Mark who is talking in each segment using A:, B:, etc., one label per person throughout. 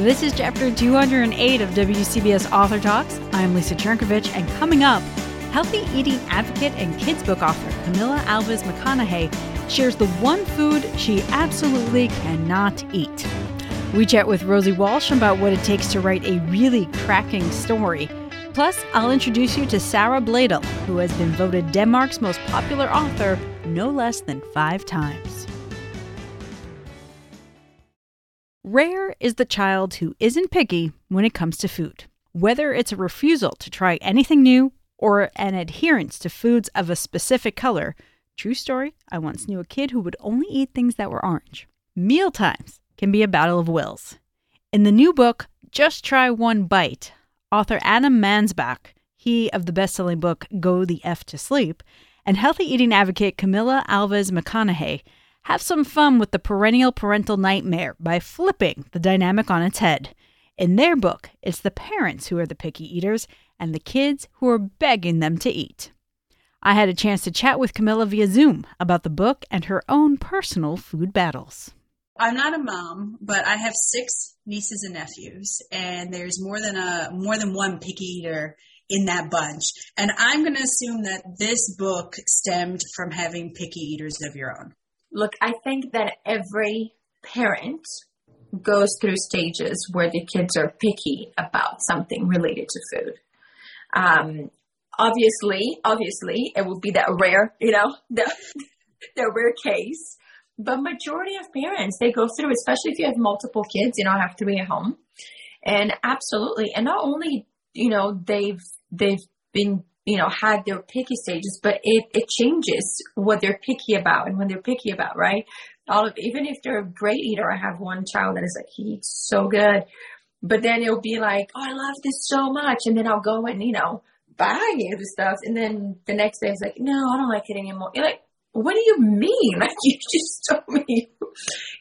A: This is chapter 208 of WCBS Author Talks. I'm Lisa Chernkovich, and coming up, healthy eating advocate and kids book author Camilla Alves McConaughey shares the one food she absolutely cannot eat. We chat with Rosie Walsh about what it takes to write a really cracking story. Plus, I'll introduce you to Sara Blaedel, who has been voted Denmark's most popular author no less than five times. Rare is the child who isn't picky when it comes to food. Whether it's a refusal to try anything new or an adherence to foods of a specific color, true story, I once knew a kid who would only eat things that were orange. Meal times can be a battle of wills. In the new book, Just Try One Bite, author Adam Mansbach, he of the best selling book Go the F to Sleep, and healthy eating advocate Camilla Alves McConaughey have some fun with the perennial parental nightmare by flipping the dynamic on its head. In their book, it's the parents who are the picky eaters and the kids who are begging them to eat. I had a chance to chat with Camilla via Zoom about the book and her own personal food battles.
B: I'm not a mom, but I have six nieces and nephews, and there's more than a more than one picky eater in that bunch. And I'm going to assume that this book stemmed from having picky eaters of your own.
C: Look, I think that every parent goes through stages where the kids are picky about something related to food. Um, obviously, obviously, it will be that rare, you know, the, the rare case. But majority of parents, they go through, especially if you have multiple kids, you know, I have three at home. And absolutely. And not only, you know, they've, they've been, you know, had their picky stages, but it, it changes what they're picky about and when they're picky about, right? All of, even if they're a great eater, I have one child that is like, he eats so good. But then it'll be like, oh, I love this so much. And then I'll go and, you know, buy you the stuff. And then the next day it's like, no, I don't like it anymore. You're like, what do you mean? Like you just told me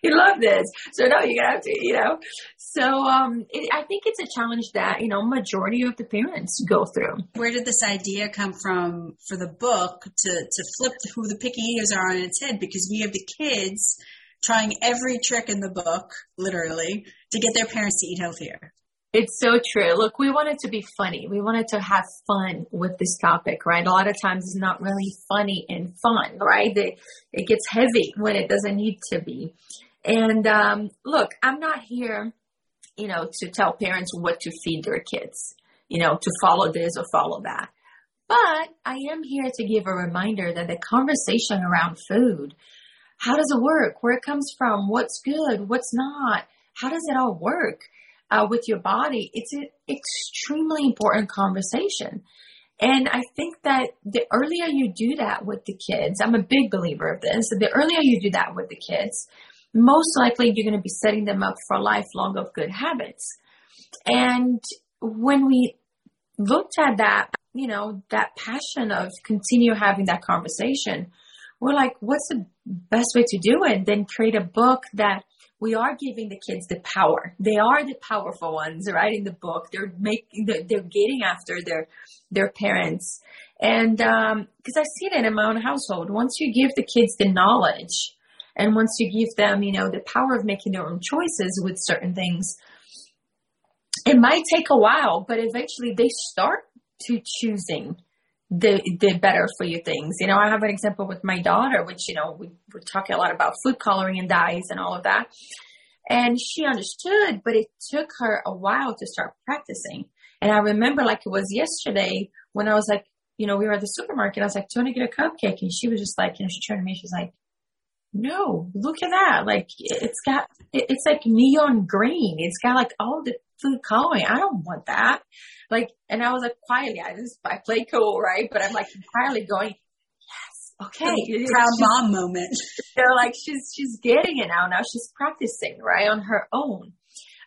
C: you love this. So no, you're gonna have to, you know. So um, it, I think it's a challenge that you know majority of the parents go through.
B: Where did this idea come from for the book to to flip who the picky eaters are on its head? Because we have the kids trying every trick in the book, literally, to get their parents to eat healthier.
C: It's so true. Look, we wanted to be funny. We wanted to have fun with this topic, right? A lot of times it's not really funny and fun, right? It, it gets heavy when it doesn't need to be. And um, look, I'm not here, you know, to tell parents what to feed their kids, you know, to follow this or follow that. But I am here to give a reminder that the conversation around food, how does it work? Where it comes from? What's good? What's not? How does it all work? Uh, with your body, it's an extremely important conversation. And I think that the earlier you do that with the kids, I'm a big believer of this. The earlier you do that with the kids, most likely you're going to be setting them up for a lifelong of good habits. And when we looked at that, you know, that passion of continue having that conversation, we're like, what's the best way to do it? Then create a book that we are giving the kids the power. They are the powerful ones, right? In the book, they're making, they're, they're getting after their, their parents. And, um, cause I see that in my own household. Once you give the kids the knowledge and once you give them, you know, the power of making their own choices with certain things, it might take a while, but eventually they start to choosing the the better for you things. You know, I have an example with my daughter, which you know we were talking a lot about food coloring and dyes and all of that, and she understood, but it took her a while to start practicing. And I remember like it was yesterday when I was like, you know, we were at the supermarket. I was like, "Do you want to get a cupcake?" And she was just like, you know, she turned to me, she's like, "No, look at that! Like it's got, it's like neon green. It's got like all the food coloring. I don't want that. Like, and I was like quietly, I just, I play cool, right? But I'm like quietly going, yes, okay.
B: Proud mom moment.
C: They're like, she's, she's getting it now. Now she's practicing, right? On her own.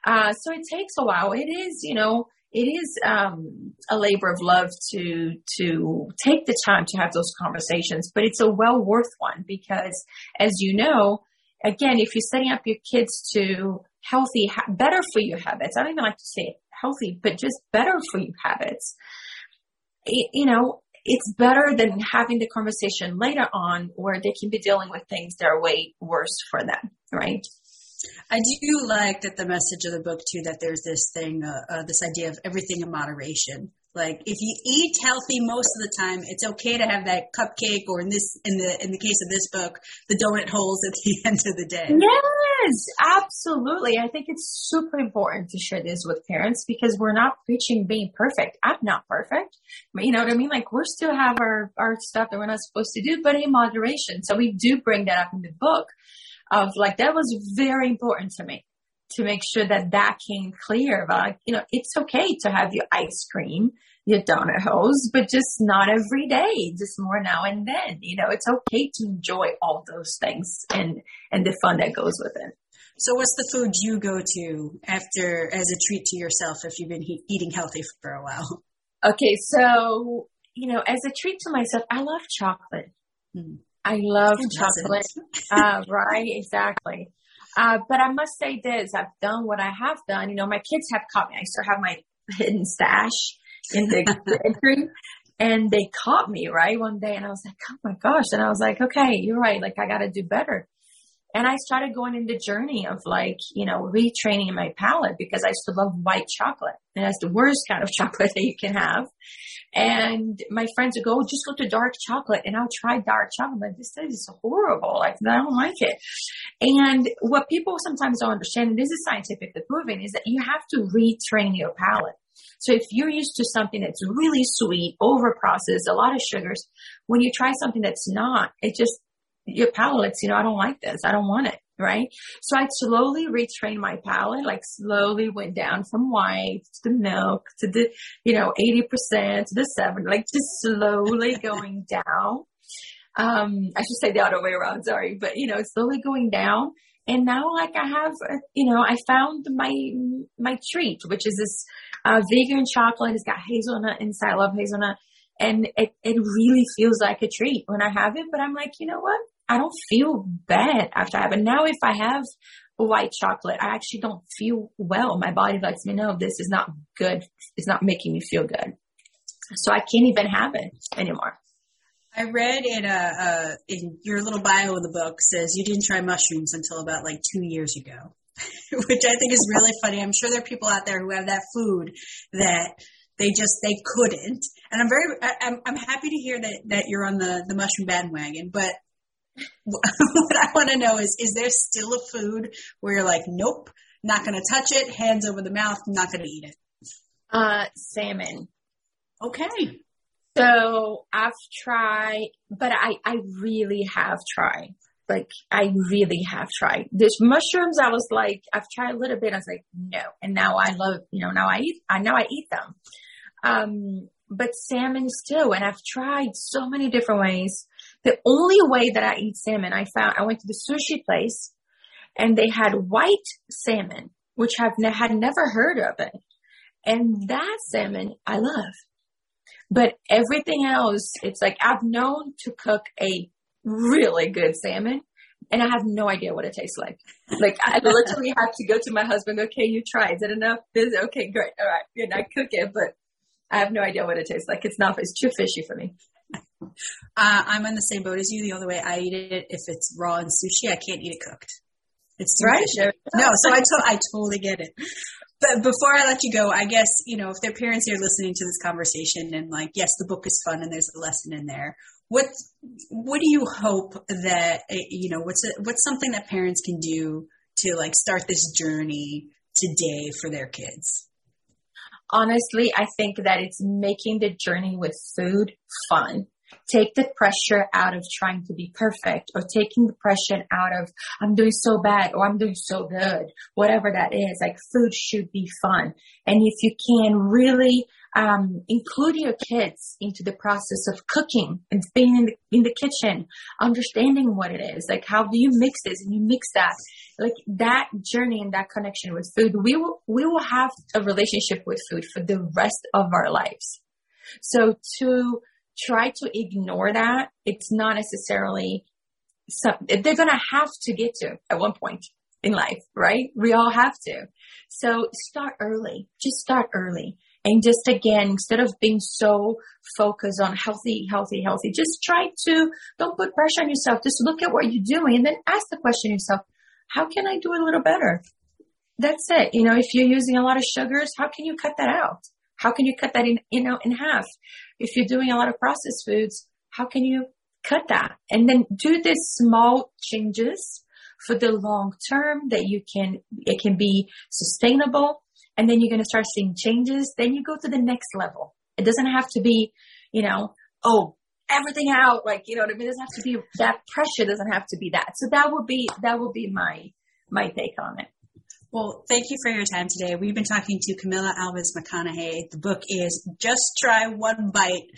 C: Uh, so it takes a while. It is, you know, it is um, a labor of love to to take the time to have those conversations, but it's a well worth one because, as you know, again, if you're setting up your kids to healthy, better for you habits, I don't even like to say healthy, but just better for you habits. It, you know, it's better than having the conversation later on where they can be dealing with things that are way worse for them, right?
B: I do like that the message of the book too that there's this thing, uh, uh, this idea of everything in moderation. Like if you eat healthy most of the time, it's okay to have that cupcake, or in this, in the in the case of this book, the donut holes at the end of the day.
C: Yes, absolutely. I think it's super important to share this with parents because we're not preaching being perfect. I'm not perfect, but you know what I mean. Like we still have our our stuff that we're not supposed to do, but in moderation. So we do bring that up in the book of like that was very important to me to make sure that that came clear about you know it's okay to have your ice cream your donut holes but just not every day just more now and then you know it's okay to enjoy all those things and and the fun that goes with it
B: so what's the food you go to after as a treat to yourself if you've been he- eating healthy for a while
C: okay so you know as a treat to myself i love chocolate mm. I love chocolate. uh, right, exactly. Uh, but I must say this, I've done what I have done. You know, my kids have caught me. I still have my hidden stash in the entry and they caught me right one day and I was like, oh my gosh. And I was like, okay, you're right. Like I got to do better. And I started going in the journey of like, you know, retraining my palate because I used to love white chocolate. And that's the worst kind of chocolate that you can have. And my friends would go, oh, just go to dark chocolate. And I'll try dark chocolate. Like, this is horrible. Like, I don't like it. And what people sometimes don't understand, and this is scientifically proven, is that you have to retrain your palate. So if you're used to something that's really sweet, over processed, a lot of sugars, when you try something that's not, it just your palates, you know, I don't like this. I don't want it. Right. So I slowly retrained my palate, like slowly went down from white to the milk to the, you know, 80% to the seven, like just slowly going down. Um, I should say the other way around. Sorry, but you know, slowly going down. And now, like I have, uh, you know, I found my my treat, which is this uh, vegan chocolate. It's got hazelnut inside. I love hazelnut, and it it really feels like a treat when I have it. But I'm like, you know what? I don't feel bad after I have it. Now, if I have white chocolate, I actually don't feel well. My body lets me know this is not good. It's not making me feel good. So I can't even have it anymore.
B: I read in a, uh, in your little bio of the book says you didn't try mushrooms until about like two years ago, which I think is really funny. I'm sure there are people out there who have that food that they just they couldn't. And I'm very I'm I'm happy to hear that that you're on the the mushroom bandwagon, but what I want to know is is there still a food where you're like, nope, not going to touch it, hands over the mouth, not going to eat it?
C: Uh, salmon.
B: Okay.
C: So I've tried, but I, I really have tried. Like I really have tried. There's mushrooms. I was like, I've tried a little bit. I was like, no. And now I love, you know, now I eat, I now I eat them. Um, but salmon still, and I've tried so many different ways. The only way that I eat salmon, I found, I went to the sushi place and they had white salmon, which I've ne- had never heard of it. And that salmon I love. But everything else, it's like I've known to cook a really good salmon and I have no idea what it tastes like. Like I literally have to go to my husband, okay, you try. Is it enough? This okay, great. All right. And I cook it, but I have no idea what it tastes like. It's not, it's too fishy for me.
B: Uh, I'm on the same boat as you. The only way I eat it, if it's raw and sushi, I can't eat it cooked. It's too right? fishy. No, so I, to- I totally get it. But before I let you go, I guess, you know, if their parents are listening to this conversation and like, yes, the book is fun and there's a lesson in there, what, what do you hope that, you know, what's, a, what's something that parents can do to like start this journey today for their kids?
C: Honestly, I think that it's making the journey with food fun take the pressure out of trying to be perfect or taking the pressure out of I'm doing so bad or I'm doing so good, whatever that is. Like food should be fun. And if you can really um, include your kids into the process of cooking and being in the, in the kitchen, understanding what it is, like how do you mix this and you mix that, like that journey and that connection with food, we will, we will have a relationship with food for the rest of our lives. So to try to ignore that, it's not necessarily some, they're going to have to get to at one point in life, right? We all have to. So start early. Just start early. And just again, instead of being so focused on healthy, healthy, healthy, just try to don't put pressure on yourself. Just look at what you're doing and then ask the question yourself, how can I do a little better? That's it. You know, if you're using a lot of sugars, how can you cut that out? How can you cut that in, you know, in half? If you're doing a lot of processed foods, how can you cut that? And then do these small changes for the long term that you can, it can be sustainable. And then you're going to start seeing changes. Then you go to the next level. It doesn't have to be, you know, oh, everything out. Like, you know what I mean? It doesn't have to be that pressure doesn't have to be that. So that would be, that would be my, my take on it.
B: Well, thank you for your time today. We've been talking to Camilla Alves McConaughey. The book is Just Try One Bite.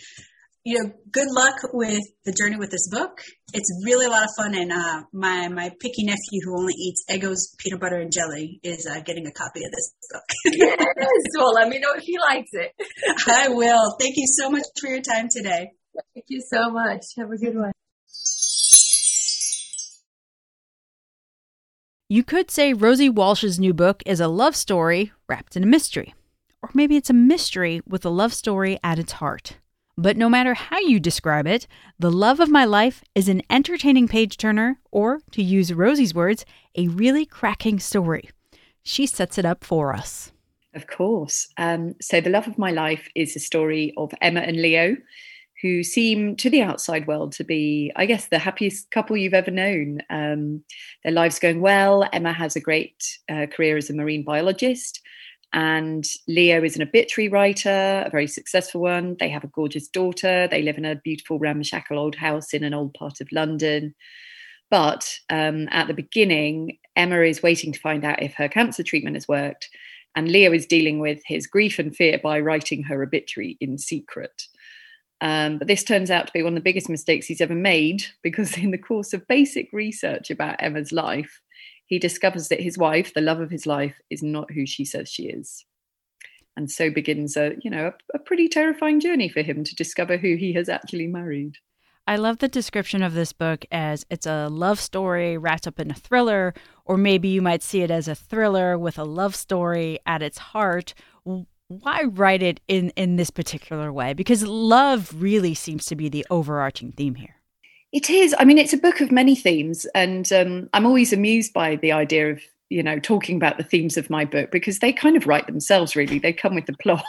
B: You know, good luck with the journey with this book. It's really a lot of fun, and uh, my my picky nephew who only eats Eggos peanut butter and jelly is uh, getting a copy of this book.
C: yes, well, let me know if he likes it.
B: I will. Thank you so much for your time today.
C: Thank you so much. Have a good one.
A: You could say Rosie Walsh's new book is a love story wrapped in a mystery. Or maybe it's a mystery with a love story at its heart. But no matter how you describe it, The Love of My Life is an entertaining page turner, or to use Rosie's words, a really cracking story. She sets it up for us.
D: Of course. Um, so, The Love of My Life is a story of Emma and Leo, who seem to the outside world to be, I guess, the happiest couple you've ever known. Um, their lives going well. Emma has a great uh, career as a marine biologist, and Leo is an obituary writer, a very successful one. They have a gorgeous daughter. They live in a beautiful ramshackle old house in an old part of London. But um, at the beginning, Emma is waiting to find out if her cancer treatment has worked. And Leo is dealing with his grief and fear by writing her obituary in secret. Um, but this turns out to be one of the biggest mistakes he's ever made because, in the course of basic research about Emma's life, he discovers that his wife, the love of his life, is not who she says she is. And so begins a, you know, a, a pretty terrifying journey for him to discover who he has actually married.
A: I love the description of this book as it's a love story wrapped up in a thriller, or maybe you might see it as a thriller with a love story at its heart why write it in in this particular way because love really seems to be the overarching theme here
D: it is. I mean it's a book of many themes and um, i'm always amused by the idea of you know talking about the themes of my book because they kind of write themselves really. They come with the plot.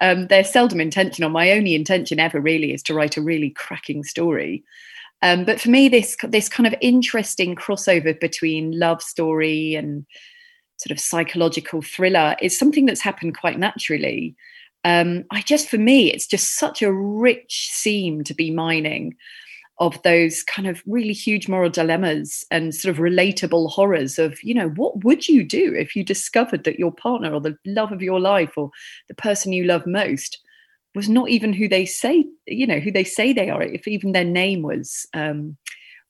D: Um, they're seldom intentional. My only intention ever really is to write a really cracking story. Um, but for me this this kind of interesting crossover between love story and sort of psychological thriller is something that's happened quite naturally. Um, I just, for me, it's just such a rich seam to be mining of those kind of really huge moral dilemmas and sort of relatable horrors of, you know, what would you do if you discovered that your partner or the love of your life or the person you love most was not even who they say, you know, who they say they are, if even their name was um,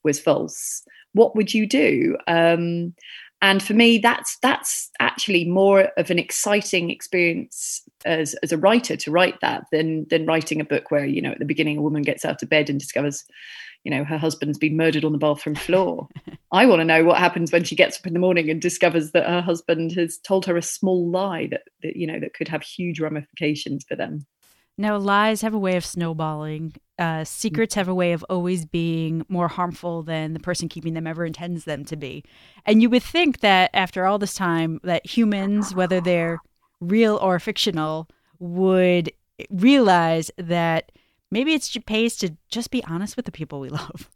D: was false? What would you do? Um, and for me that's that's actually more of an exciting experience as as a writer to write that than than writing a book where you know at the beginning a woman gets out of bed and discovers you know her husband's been murdered on the bathroom floor. I want to know what happens when she gets up in the morning and discovers that her husband has told her a small lie that, that you know that could have huge ramifications for them
A: now, lies have a way of snowballing. Uh, secrets have a way of always being more harmful than the person keeping them ever intends them to be. And you would think that after all this time, that humans, whether they're real or fictional, would realize that maybe it's pays to just be honest with the people we love.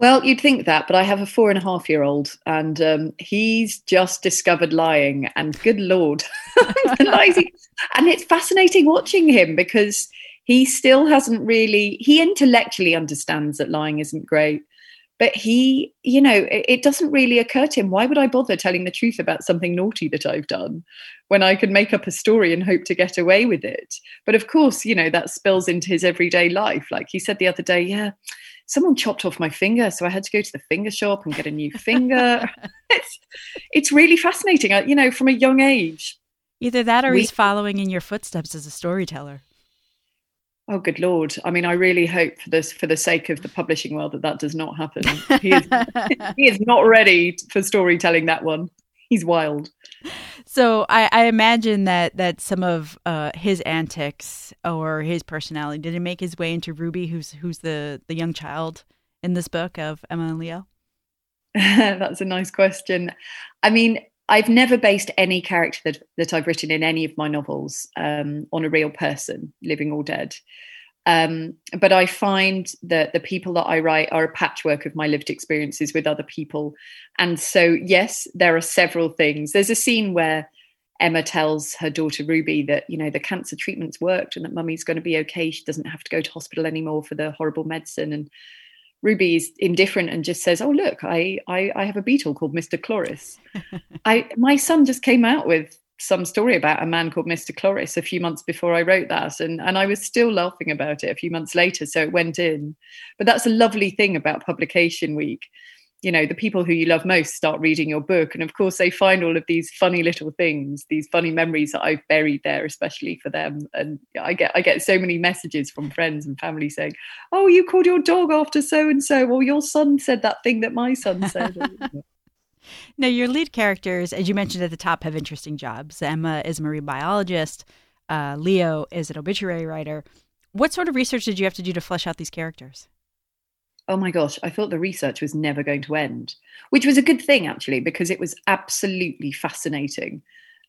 D: Well, you'd think that, but I have a four and a half year old, and um, he's just discovered lying. And good lord, and it's fascinating watching him because he still hasn't really he intellectually understands that lying isn't great but he you know it, it, doesn't really occur to him why would i bother telling the truth about something naughty that i've done when i can make up a story and hope to get away with it but of course you know that spills into his everyday life like he said the other day yeah someone chopped off my finger so i had to go to the finger shop and get a new finger it's it's really fascinating you know from a young age
A: either that or we, he's following in your footsteps as a storyteller
D: Oh, good lord! I mean, I really hope for this, for the sake of the publishing world, that that does not happen. He is, he is not ready for storytelling. That one, he's wild.
A: So I, I imagine that that some of uh, his antics or his personality did make his way into Ruby, who's who's the the young child in this book of Emma and Leo.
D: That's a nice question. I mean, I've never based any character that, that I've written in any of my novels um, on a real person, living or dead. Um, but I find that the people that I write are a patchwork of my lived experiences with other people. And so, yes, there are several things. There's a scene where Emma tells her daughter Ruby that, you know, the cancer treatment's worked and that mummy's going to be okay. She doesn't have to go to hospital anymore for the horrible medicine. And Ruby is indifferent and just says, "Oh look, I I, I have a beetle called Mister Chloris. I my son just came out with some story about a man called Mr. Cloris a few months before I wrote that, and and I was still laughing about it a few months later, so it went in. But that's a lovely thing about publication week you know the people who you love most start reading your book and of course they find all of these funny little things these funny memories that i've buried there especially for them and i get i get so many messages from friends and family saying oh you called your dog after so and so or your son said that thing that my son said
A: now your lead characters as you mentioned at the top have interesting jobs emma is a marine biologist uh, leo is an obituary writer what sort of research did you have to do to flesh out these characters
D: oh my gosh, I thought the research was never going to end, which was a good thing actually, because it was absolutely fascinating.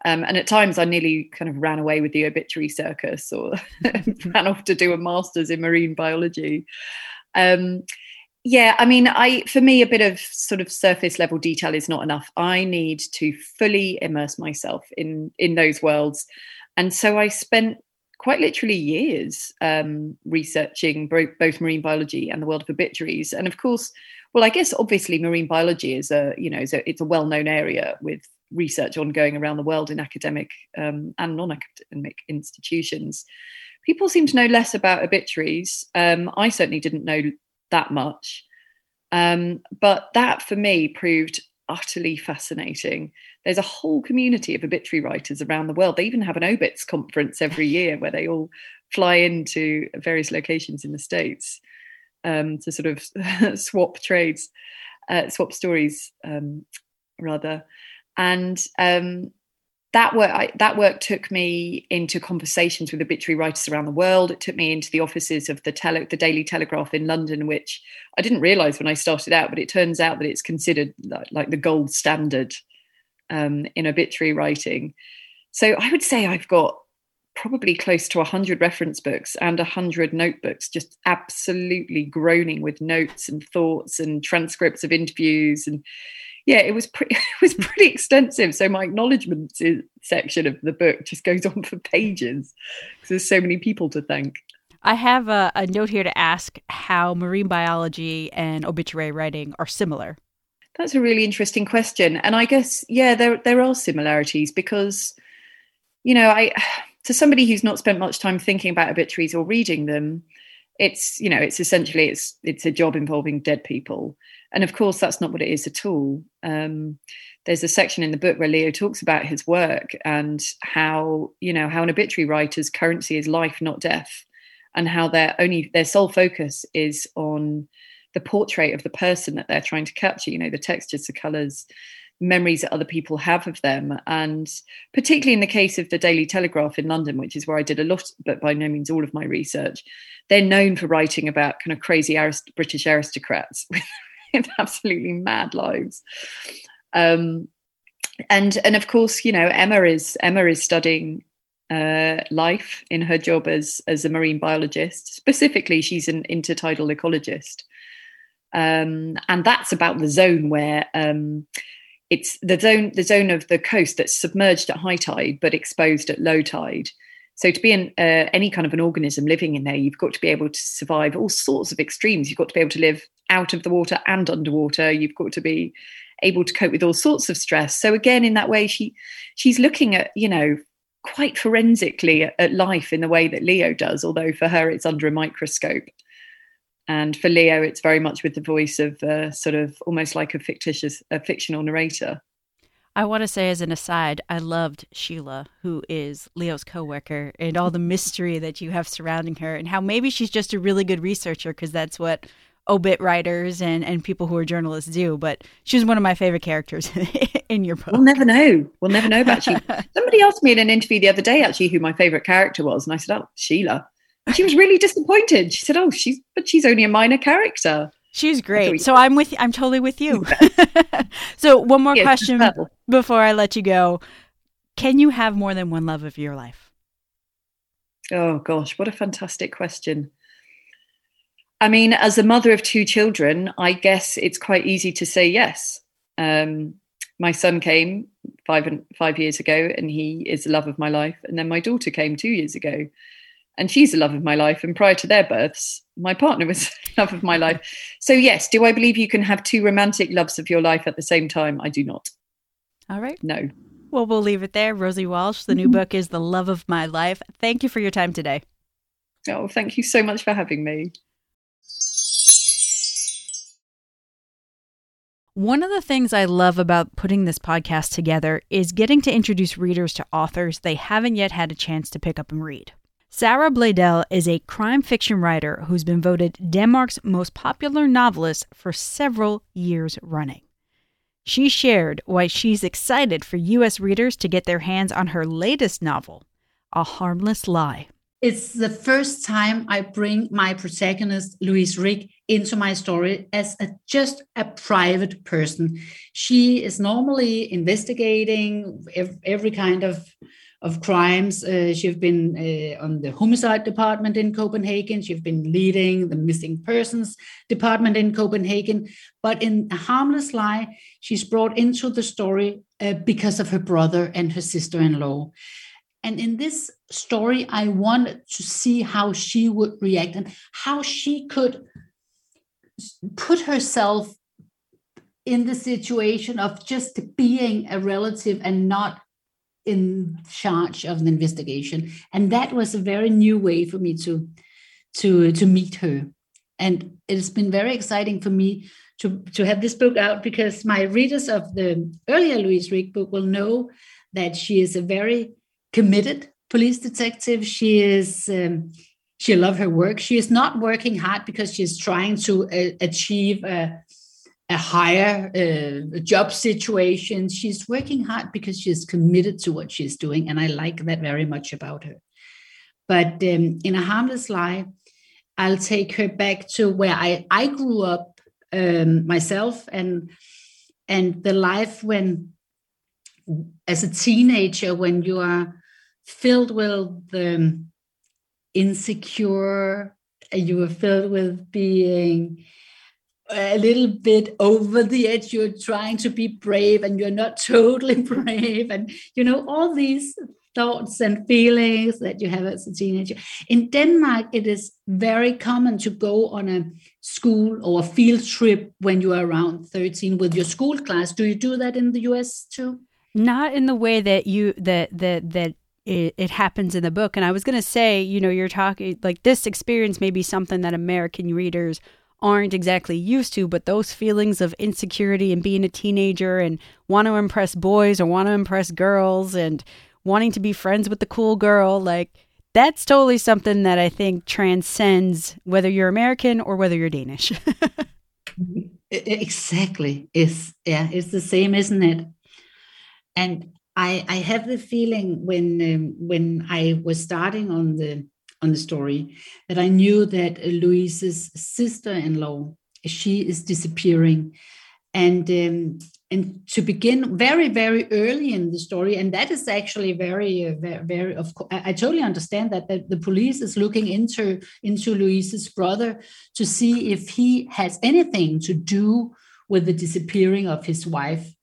D: Um, and at times I nearly kind of ran away with the obituary circus or ran off to do a master's in marine biology. Um, yeah, I mean, I for me a bit of sort of surface level detail is not enough. I need to fully immerse myself in in those worlds. And so I spent quite literally years um, researching both marine biology and the world of obituaries. And of course, well, I guess obviously marine biology is a you know a, it's a well known area with research ongoing around the world in academic um, and non academic institutions. People seem to know less about obituaries. Um, I certainly didn't know that much. Um, but that for me proved utterly fascinating. There's a whole community of obituary writers around the world. They even have an obits conference every year where they all fly into various locations in the states um, to sort of swap trades, uh, swap stories, um, rather. And um, that work I, that work took me into conversations with obituary writers around the world. It took me into the offices of the tele, the Daily Telegraph in London, which I didn't realise when I started out, but it turns out that it's considered like, like the gold standard um, in obituary writing. So I would say I've got probably close to 100 reference books and 100 notebooks just absolutely groaning with notes and thoughts and transcripts of interviews and yeah, it was pretty. It was pretty extensive. So my acknowledgement section of the book just goes on for pages because there's so many people to thank.
A: I have a, a note here to ask how marine biology and obituary writing are similar.
D: That's a really interesting question, and I guess yeah, there there are similarities because you know I to somebody who's not spent much time thinking about obituaries or reading them, it's you know it's essentially it's it's a job involving dead people and of course, that's not what it is at all. Um, there's a section in the book where Leo talks about his work and how, you know, how an obituary writer's currency is life, not death, and how their only their sole focus is on the portrait of the person that they're trying to capture, you know, the textures, the colours, memories that other people have of them. And particularly in the case of the Daily Telegraph in London, which is where I did a lot, but by no means all of my research, they're known for writing about kind of crazy arist- British aristocrats with absolutely mad lives. Um, and and of course, you know, Emma is Emma is studying uh, life in her job as as a marine biologist. Specifically, she's an intertidal ecologist, um, and that's about the zone where um, it's the zone the zone of the coast that's submerged at high tide but exposed at low tide. So to be in uh, any kind of an organism living in there, you've got to be able to survive all sorts of extremes. You've got to be able to live out of the water and underwater. You've got to be able to cope with all sorts of stress. So again, in that way, she she's looking at you know quite forensically at, at life in the way that Leo does, although for her it's under a microscope. And for Leo, it's very much with the voice of uh, sort of almost like a fictitious, a fictional narrator.
A: I want to say, as an aside, I loved Sheila, who is Leo's coworker, and all the mystery that you have surrounding her, and how maybe she's just a really good researcher because that's what obit writers and, and people who are journalists do. But she was one of my favorite characters in your book.
D: We'll never know. We'll never know about you. Somebody asked me in an interview the other day, actually, who my favorite character was, and I said, "Oh, Sheila." She was really disappointed. She said, "Oh, she's but she's only a minor character."
A: She's great. So I'm with I'm totally with you. so one more yes, question before I let you go. Can you have more than one love of your life?
D: Oh gosh, what a fantastic question. I mean, as a mother of two children, I guess it's quite easy to say yes. Um, my son came five and five years ago, and he is the love of my life. And then my daughter came two years ago, and she's the love of my life. And prior to their births, my partner was the love of my life. So, yes, do I believe you can have two romantic loves of your life at the same time? I do not.
A: All right.
D: No.
A: Well, we'll leave it there. Rosie Walsh, the new mm-hmm. book is The Love of My Life. Thank you for your time today.
D: Oh, thank you so much for having me.
A: One of the things I love about putting this podcast together is getting to introduce readers to authors they haven't yet had a chance to pick up and read. Sara Blaedel is a crime fiction writer who's been voted Denmark's most popular novelist for several years running. She shared why she's excited for U.S. readers to get their hands on her latest novel, A Harmless Lie.
E: It's the first time I bring my protagonist, Louise Rick, into my story as a, just a private person. She is normally investigating every kind of of crimes. Uh, she's been uh, on the homicide department in Copenhagen. She's been leading the missing persons department in Copenhagen. But in A Harmless Lie, she's brought into the story uh, because of her brother and her sister in law. And in this story, I wanted to see how she would react and how she could put herself in the situation of just being a relative and not in charge of the investigation. And that was a very new way for me to to to meet her. And it's been very exciting for me to to have this book out because my readers of the earlier louise rick book will know that she is a very committed police detective. She is um, she loves her work. She is not working hard because she's trying to uh, achieve a a higher uh, job situation. She's working hard because she's committed to what she's doing, and I like that very much about her. But um, in a harmless lie, I'll take her back to where I I grew up um, myself, and and the life when, as a teenager, when you are filled with the insecure, you are filled with being a little bit over the edge. You're trying to be brave and you're not totally brave. And you know all these thoughts and feelings that you have as a teenager. In denmark it is very common to go on a school or a field trip when you are around 13 with your school class. Do you do that in the us too?
A: Not in the way that you that that that it, it happens in the book. And i was going to say you know you're talking like this experience may be something that american readers aren't exactly used to, but those feelings of insecurity and being a teenager and want to impress boys or want to impress girls and wanting to be friends with the cool girl, like that's totally something that I think transcends whether you're American or whether you're Danish.
E: exactly. It's yeah, it's the same, isn't it? And I I have the feeling when um, when I was starting on the on the story that I knew that Louise's sister-in-law she is disappearing, and um, and to begin very very early in the story, and that is actually very uh, very, of course I, I totally understand that, that the police is looking into into Louise's brother to see if he has anything to do with the disappearing of his wife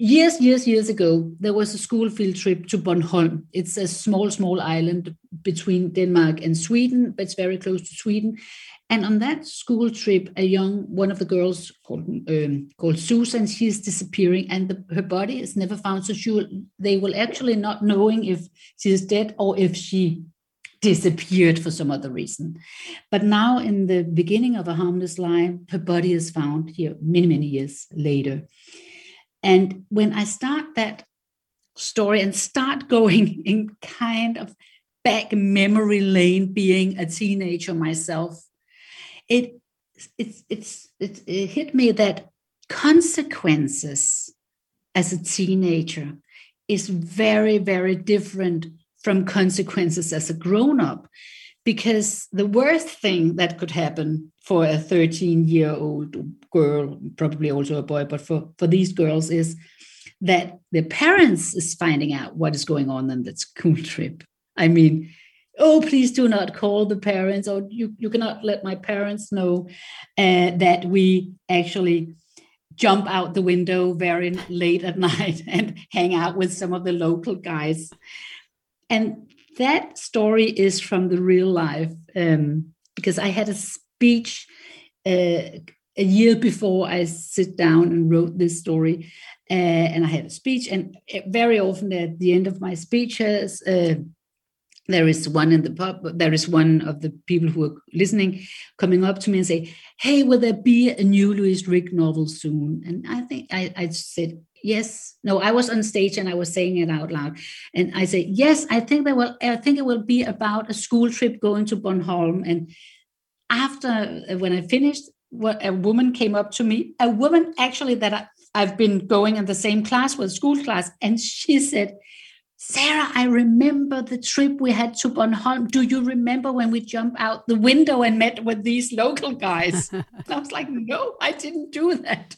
E: years, years, years ago, there was a school field trip to Bornholm. It's a small, small island between Denmark and Sweden, but it's very close to Sweden. And on that school trip, a young one of the girls called um, called Susan, she is disappearing, and the, her body is never found. So she will, they will actually not knowing if she is dead or if she disappeared for some other reason. But now, in the beginning of a harmless lie, her body is found here many many years later. And when I start that story and start going in kind of back memory lane, being a teenager myself it it's it's it, it hit me that consequences as a teenager is very very different from consequences as a grown up because the worst thing that could happen for a 13 year old girl probably also a boy but for for these girls is that the parents is finding out what is going on in that school trip. I mean oh please do not call the parents or you, you cannot let my parents know uh, that we actually jump out the window very late at night and hang out with some of the local guys. And that story is from the real life um, because i had a speech uh, a year before i sit down and wrote this story uh, and i had a speech and very often at the end of my speeches uh, there is one in the pub there is one of the people who are listening coming up to me and say hey will there be a new louise rick novel soon? And i think i, I said yes. No i was on stage and i was saying it out loud. And i said yes i think there will i think it will be about a school trip going to bornholm. And after uh, when i finished a woman came up to me a woman actually that I, i've been going in the same class with school class and she said Sarah, I remember the trip we had to Bornholm. Do you remember when we jumped out the window and met with these local guys? I was like, no, I didn't do that.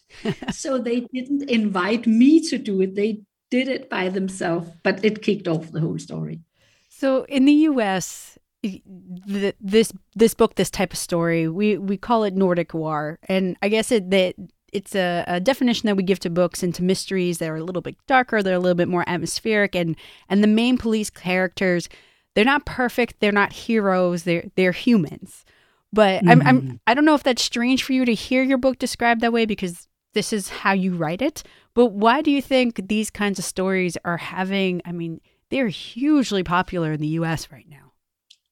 E: so they didn't invite me to do it. They did it by themselves, but it kicked off the whole story.
A: So in the US, this this book, this type of story, we we call it Nordic noir, and I guess it that it's a, a, definition that we give to books and to mysteries that are a little bit darker, they're a little bit more atmospheric, and and the main police characters, they're not perfect, they're not heroes, they're they're humans. But mm-hmm. I'm, I'm mm-hmm. I don't know if that's strange for you to hear your book described that way because this is how you write it. But why do you think these kinds of stories are having? I mean, they're hugely popular in the U.S. right now.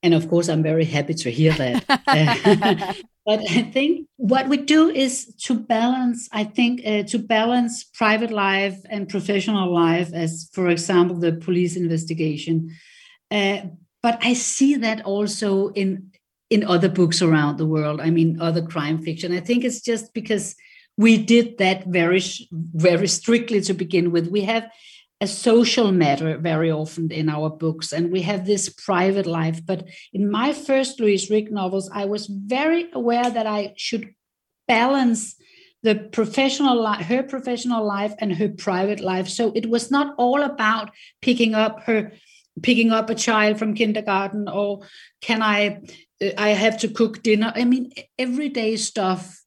E: And of course, I'm very happy to hear that. But I think what we do is to balance, I think, uh, to balance private life and professional life, as, for example, the police investigation. Uh, but I see that also in in other books around the world. I mean, other crime fiction. I think it's just because we did that very very strictly to begin with. We have a social matter very often in our books, and we have this private life. But in my first Louise Rick novels, I was very aware that I should balance the professional life, her professional life, and her private life. So it was not all about picking up her, picking up a child from kindergarten, or can I, uh, I have to cook dinner. I mean, everyday stuff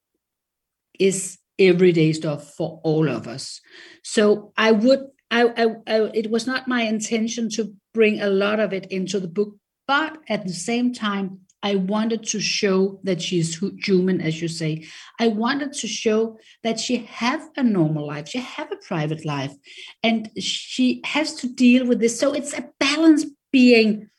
E: is everyday stuff for all of us. So I would I, I, I, it was not my intention to bring a lot of it into the book, but at the same time, I wanted to show that she's human, as you say. I wanted to show that she have a normal life, she have a private life, and she has to deal with this. So it's a balance being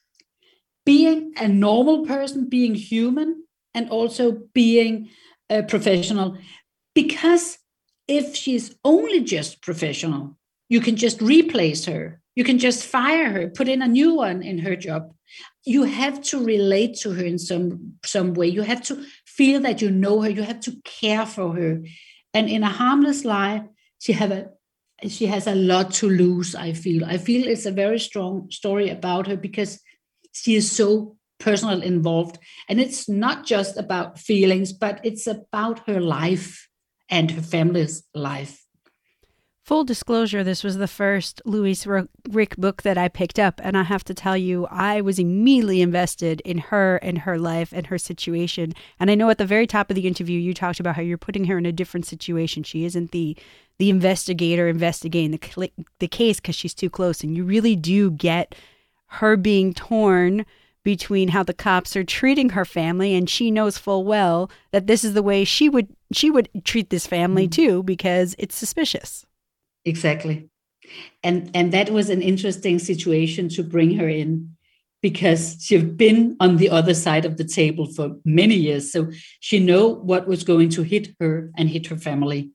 E: being a normal person, being human, and also being a professional. Because if she's only just professional, you can just replace her. You can just fire her, put in a new one in her job. You have to relate to her in some some way. You have to feel that you know her. You have to care for her. And in a harmless lie, she have a she has a lot to lose. I feel. I feel it's a very strong story about her because she is so personal involved, and it's not just about feelings, but it's about her life and her family's life
A: Full disclosure, this was the first Louise Rick book that I picked up, and I have to tell you, I was immediately invested in her and her life and her situation. And I know at the very top of the interview, you talked about how you're putting her in a different situation. She isn't the the investigator investigating the the case because she's too close, and you really do get her being torn between how the cops are treating her family and she knows full well that this is the way she would she would treat this family mm-hmm. too because it's suspicious
E: exactly. And and that was an interesting situation to bring her in because she's been on the other side of the table for many years so she know what was going to hit her and hit her family.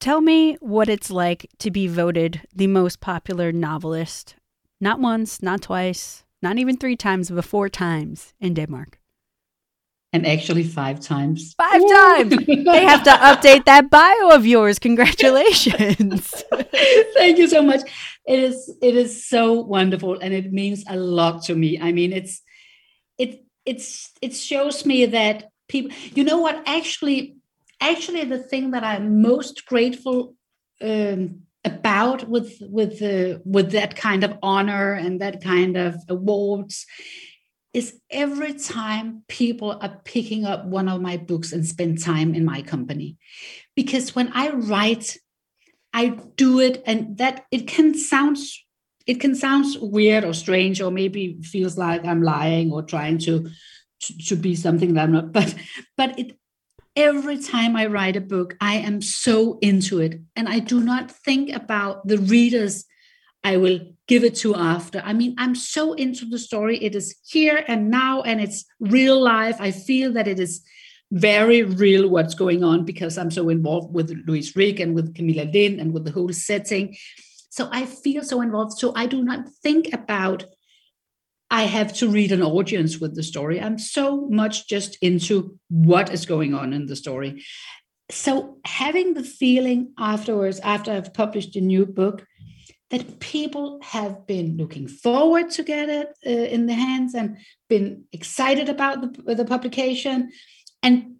A: Tell me what it's like to be voted the most popular novelist not once not twice not even three times but four times in denmark
E: and actually five times.
A: Five times. they have to update that bio of yours. Congratulations.
E: Thank you so much. It is it is so wonderful and it means a lot to me. I mean, it's it it's it shows me that people you know what actually actually the thing that I'm most grateful um, about with with the with that kind of honor and that kind of awards is every time people are picking up one of my books and spend time in my company. Because when I write, I do it, and that it can sound it can sound weird or strange, or maybe feels like I'm lying or trying to to, to be something that I'm not. But but it every time I write a book, I am so into it, and I do not think about the readers I will give it to after. I mean, I'm so into the story. It is here and now, and it's real life. I feel that it is very real what's going on because I'm so involved with Louise Rick and with Camilla Lind and with the whole setting. So I feel so involved. So I do not think about I have to read an audience with the story. I'm so much just into what is going on in the story. So having the feeling afterwards, after I've published a new book, that people have been looking forward to get it uh, in the hands and been excited about the, the publication and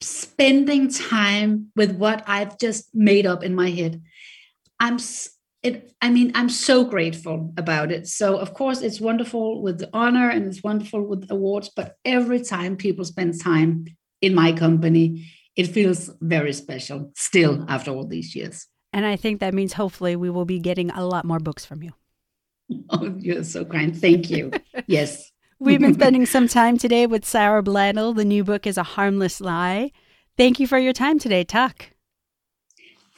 E: spending time with what I've just made up in my head. I'm it, I mean, I'm so grateful about it. So, of course, it's wonderful with the honor and it's wonderful with awards, but every time people spend time in my company, it feels very special still after all these years.
A: And I think that means hopefully we will be getting a lot more books from you.
E: Oh, you're so kind. Thank you. yes.
A: We've been spending some time today with Sara Blaedel. The new book is A Harmless Lie. Thank you for your time today, Tuck.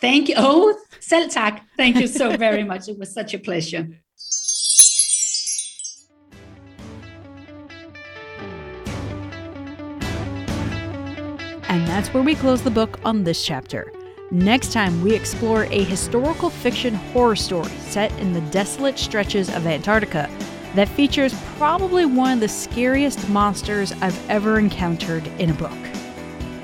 E: Thank you. Oh, selv tak. Thank you so very much. It was such a pleasure.
A: And that's where we close the book on this chapter. Next time, we explore a historical fiction horror story set in the desolate stretches of Antarctica that features probably one of the scariest monsters I've ever encountered in a book.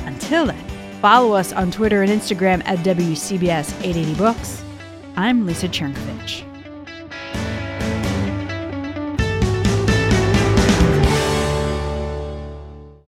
A: Until then, follow us on Twitter and Instagram at WCBS 880 Books. I'm Lisa Chernkovich.